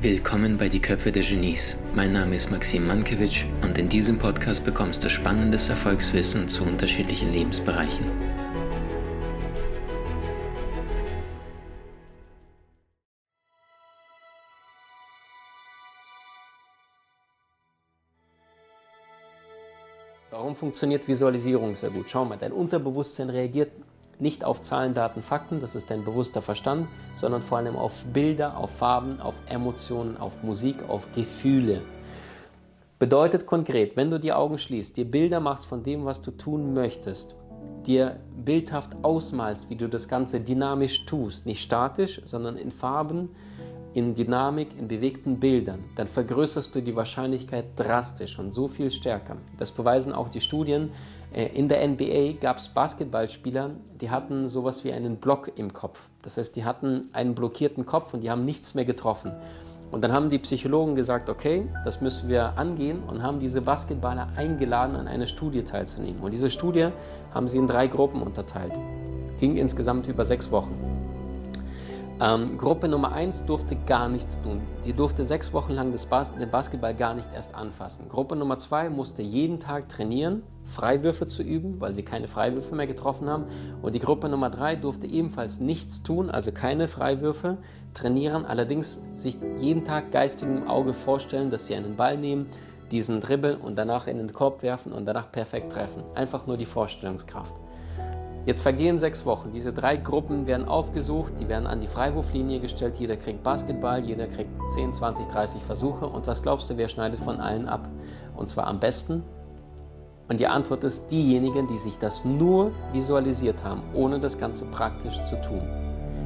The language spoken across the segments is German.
Willkommen bei Die Köpfe der Genies. Mein Name ist Maxim Mankewitsch und in diesem Podcast bekommst du spannendes Erfolgswissen zu unterschiedlichen Lebensbereichen. Warum funktioniert Visualisierung sehr gut? Schau mal, dein Unterbewusstsein reagiert nicht auf Zahlen, Daten, Fakten, das ist dein bewusster Verstand, sondern vor allem auf Bilder, auf Farben, auf Emotionen, auf Musik, auf Gefühle. Bedeutet konkret, wenn du die Augen schließt, dir Bilder machst von dem, was du tun möchtest, dir bildhaft ausmalst, wie du das Ganze dynamisch tust, nicht statisch, sondern in Farben, in Dynamik, in bewegten Bildern, dann vergrößerst du die Wahrscheinlichkeit drastisch und so viel stärker. Das beweisen auch die Studien. Äh, in der NBA gab es Basketballspieler, die hatten sowas wie einen Block im Kopf. Das heißt, die hatten einen blockierten Kopf und die haben nichts mehr getroffen. Und dann haben die Psychologen gesagt, okay, das müssen wir angehen und haben diese Basketballer eingeladen, an einer Studie teilzunehmen. Und diese Studie haben sie in drei Gruppen unterteilt. Ging insgesamt über sechs Wochen. Ähm, Gruppe Nummer 1 durfte gar nichts tun. Die durfte sechs Wochen lang Bas den Basketball gar nicht erst anfassen. Gruppe Nummer 2 musste jeden Tag trainieren, Freiwürfe zu üben, weil sie keine Freiwürfe mehr getroffen haben. Und die Gruppe Nummer 3 durfte ebenfalls nichts tun, also keine Freiwürfe, trainieren, allerdings sich jeden Tag geistigem Auge vorstellen, dass sie einen Ball nehmen, diesen dribbeln und danach in den Korb werfen und danach perfekt treffen. Einfach nur die Vorstellungskraft. Jetzt vergehen sechs Wochen. Diese drei Gruppen werden aufgesucht, die werden an die Freiwurflinie gestellt. Jeder kriegt Basketball, jeder kriegt 10, 20, 30 Versuche. Und was glaubst du, wer schneidet von allen ab? Und zwar am besten. Und die Antwort ist diejenigen, die sich das nur visualisiert haben, ohne das Ganze praktisch zu tun.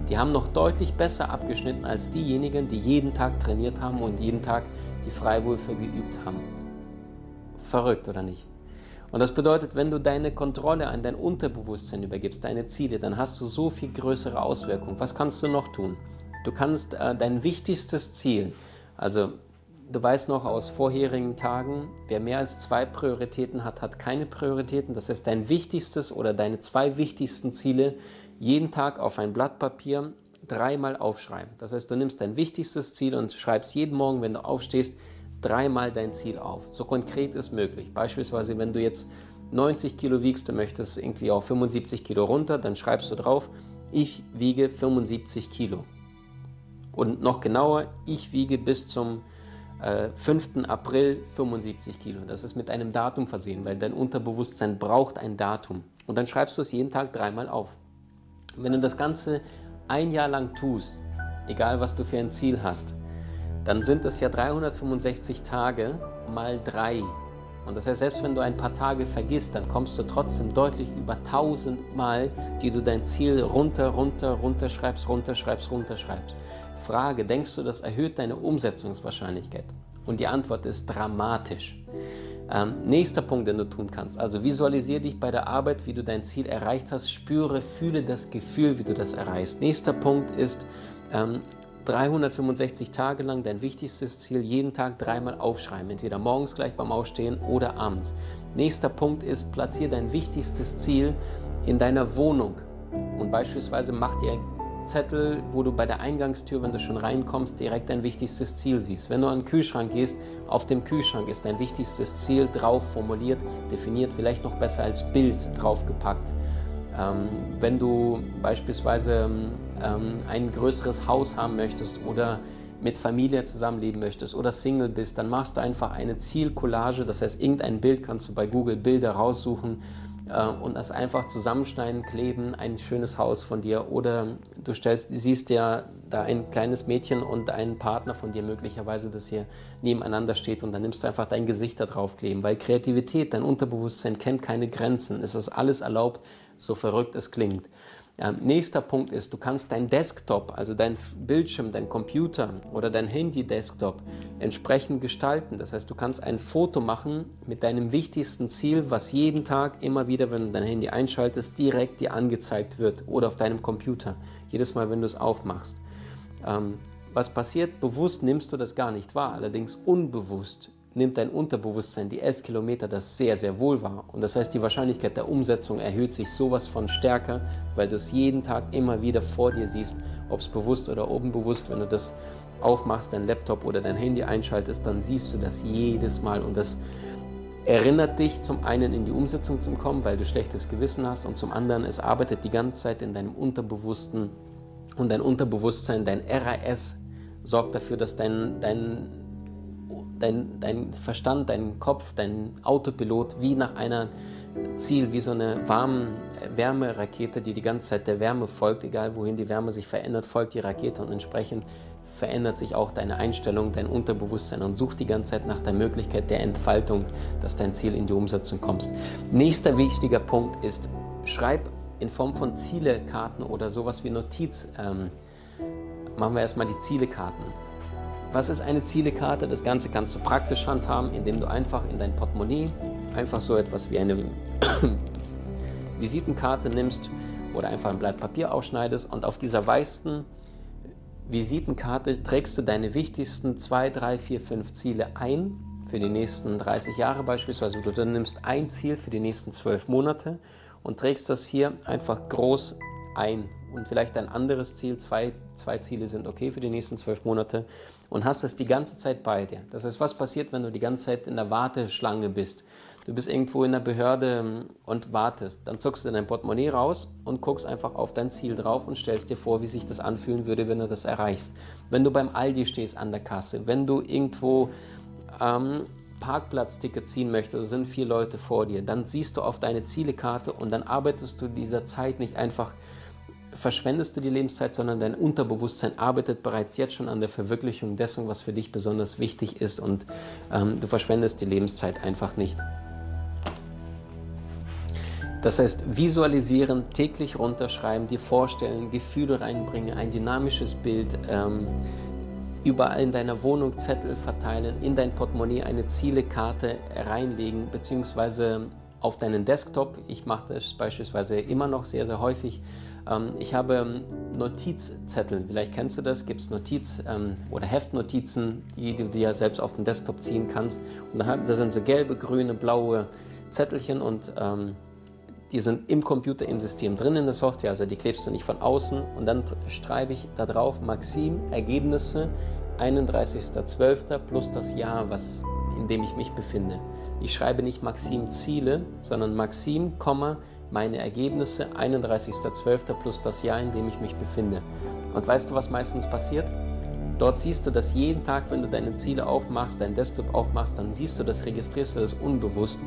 Die haben noch deutlich besser abgeschnitten als diejenigen, die jeden Tag trainiert haben und jeden Tag die Freiwürfe geübt haben. Verrückt oder nicht? Und das bedeutet, wenn du deine Kontrolle an dein Unterbewusstsein übergibst, deine Ziele, dann hast du so viel größere Auswirkungen. Was kannst du noch tun? Du kannst äh, dein wichtigstes Ziel, also du weißt noch aus vorherigen Tagen, wer mehr als zwei Prioritäten hat, hat keine Prioritäten. Das heißt, dein wichtigstes oder deine zwei wichtigsten Ziele jeden Tag auf ein Blatt Papier dreimal aufschreiben. Das heißt, du nimmst dein wichtigstes Ziel und schreibst jeden Morgen, wenn du aufstehst, dreimal dein Ziel auf. So konkret ist möglich. Beispielsweise, wenn du jetzt 90 Kilo wiegst, du möchtest irgendwie auf 75 Kilo runter, dann schreibst du drauf, ich wiege 75 Kilo. Und noch genauer, ich wiege bis zum äh, 5. April 75 Kilo. Das ist mit einem Datum versehen, weil dein Unterbewusstsein braucht ein Datum. Und dann schreibst du es jeden Tag dreimal auf. Wenn du das Ganze ein Jahr lang tust, egal was du für ein Ziel hast, dann sind es ja 365 Tage mal 3. Und das heißt, selbst wenn du ein paar Tage vergisst, dann kommst du trotzdem deutlich über 1000 Mal, die du dein Ziel runter, runter, runterschreibst, runterschreibst, runterschreibst. Frage, denkst du, das erhöht deine Umsetzungswahrscheinlichkeit? Und die Antwort ist dramatisch. Ähm, nächster Punkt, den du tun kannst. Also visualisiere dich bei der Arbeit, wie du dein Ziel erreicht hast. Spüre, fühle das Gefühl, wie du das erreichst. Nächster Punkt ist, ähm, 365 Tage lang dein wichtigstes Ziel jeden Tag dreimal aufschreiben, entweder morgens gleich beim Aufstehen oder abends. Nächster Punkt ist, platziere dein wichtigstes Ziel in deiner Wohnung und beispielsweise mach dir Zettel, wo du bei der Eingangstür, wenn du schon reinkommst, direkt dein wichtigstes Ziel siehst. Wenn du an den Kühlschrank gehst, auf dem Kühlschrank ist dein wichtigstes Ziel drauf formuliert, definiert, vielleicht noch besser als Bild draufgepackt. Ähm, wenn du beispielsweise ähm, ein größeres Haus haben möchtest oder mit Familie zusammenleben möchtest oder Single bist, dann machst du einfach eine Zielcollage. Das heißt, irgendein Bild kannst du bei Google Bilder raussuchen äh, und das einfach zusammenschneiden, kleben, ein schönes Haus von dir. Oder du stellst, siehst ja da ein kleines Mädchen und einen Partner von dir möglicherweise, das hier nebeneinander steht und dann nimmst du einfach dein Gesicht da drauf kleben. Weil Kreativität, dein Unterbewusstsein kennt keine Grenzen. Es ist alles erlaubt, so verrückt es klingt. Ja, nächster Punkt ist, du kannst dein Desktop, also dein Bildschirm, dein Computer oder dein Handy-Desktop entsprechend gestalten. Das heißt, du kannst ein Foto machen mit deinem wichtigsten Ziel, was jeden Tag immer wieder, wenn du dein Handy einschaltest, direkt dir angezeigt wird oder auf deinem Computer. Jedes Mal, wenn du es aufmachst. Ähm, was passiert? Bewusst nimmst du das gar nicht wahr, allerdings unbewusst nimmt dein Unterbewusstsein die elf Kilometer das sehr, sehr wohl wahr. Und das heißt, die Wahrscheinlichkeit der Umsetzung erhöht sich sowas von stärker, weil du es jeden Tag immer wieder vor dir siehst, ob es bewusst oder unbewusst. Wenn du das aufmachst, dein Laptop oder dein Handy einschaltest, dann siehst du das jedes Mal. Und das erinnert dich zum einen in die Umsetzung zu kommen, weil du schlechtes Gewissen hast, und zum anderen, es arbeitet die ganze Zeit in deinem Unterbewussten und dein Unterbewusstsein, dein RAS, sorgt dafür, dass dein, dein, dein, dein Verstand, dein Kopf, dein Autopilot wie nach einer Ziel, wie so eine warme Wärmerakete, die die ganze Zeit der Wärme folgt, egal wohin die Wärme sich verändert, folgt die Rakete und entsprechend verändert sich auch deine Einstellung, dein Unterbewusstsein und sucht die ganze Zeit nach der Möglichkeit der Entfaltung, dass dein Ziel in die Umsetzung kommst. Nächster wichtiger Punkt ist, schreib in Form von Zielekarten oder sowas wie Notiz. Ähm, machen wir erstmal die Zielekarten. Was ist eine Zielekarte? Das Ganze kannst du praktisch handhaben, indem du einfach in dein Portemonnaie einfach so etwas wie eine Visitenkarte nimmst oder einfach ein Blatt Papier ausschneidest und auf dieser weißen Visitenkarte trägst du deine wichtigsten 2, 3, 4, 5 Ziele ein für die nächsten 30 Jahre beispielsweise. Du nimmst ein Ziel für die nächsten 12 Monate und trägst das hier einfach groß ein und vielleicht ein anderes Ziel, zwei, zwei Ziele sind okay für die nächsten zwölf Monate und hast es die ganze Zeit bei dir. Das heißt, was passiert, wenn du die ganze Zeit in der Warteschlange bist? Du bist irgendwo in der Behörde ähm, und wartest. Dann zuckst du dein Portemonnaie raus und guckst einfach auf dein Ziel drauf und stellst dir vor, wie sich das anfühlen würde, wenn du das erreichst. Wenn du beim Aldi stehst an der Kasse, wenn du irgendwo ähm, Parkplatzticket ziehen möchtest, sind vier Leute vor dir, dann siehst du auf deine Zielekarte und dann arbeitest du dieser Zeit nicht einfach verschwendest du die Lebenszeit, sondern dein Unterbewusstsein arbeitet bereits jetzt schon an der Verwirklichung dessen, was für dich besonders wichtig ist und ähm, du verschwendest die Lebenszeit einfach nicht. Das heißt, visualisieren, täglich runterschreiben, dir vorstellen, Gefühle reinbringen, ein dynamisches Bild, ähm, überall in deiner Wohnung Zettel verteilen, in dein Portemonnaie eine Zielekarte reinlegen, beziehungsweise auf deinen Desktop. Ich mache das beispielsweise immer noch sehr, sehr häufig ich habe ähm, Notizzettel, vielleicht kennst du das, gibt es Notiz- ähm, oder Heftnotizen, die du dir selbst auf den Desktop ziehen kannst. Und da sind so gelbe, grüne, blaue Zettelchen und die sind im Computer, im System drin in der Software, also die klebst du nicht von außen. Und dann schreibe ich da drauf Maxim, Ergebnisse, 31.12. plus das Jahr, was, in dem ich mich befinde. Ich schreibe nicht Maxim Ziele, sondern Maxim, meine Ergebnisse 31.12. plus das Jahr, in dem ich mich befinde. Und weißt du, was meistens passiert? Dort siehst du das jeden Tag, wenn du deine Ziele aufmachst, dein Desktop aufmachst, dann siehst du das, registrierst du das unbewusst.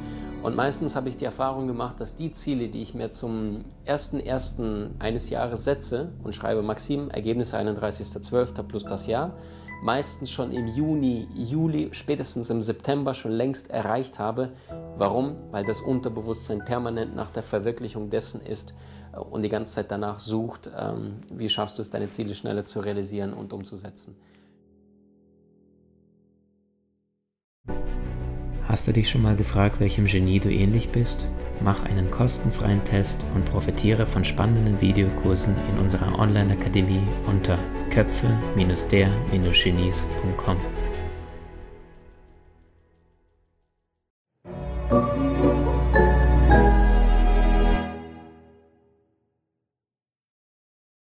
Und meistens habe ich die Erfahrung gemacht, dass die Ziele, die ich mir zum 1.1. eines Jahres setze und schreibe Maxim, Ergebnisse 31.12. plus das Jahr, meistens schon im Juni, Juli, spätestens im September schon längst erreicht habe. Warum? Weil das Unterbewusstsein permanent nach der Verwirklichung dessen ist äh, und die ganze Zeit danach sucht, ähm, wie schaffst du es, deine Ziele schneller zu realisieren und umzusetzen. Hast du dich schon mal gefragt, welchem Genie du ähnlich bist? Mach einen kostenfreien Test und profitiere von spannenden Videokursen in unserer Online-Akademie unter köpfe-der-genies.com.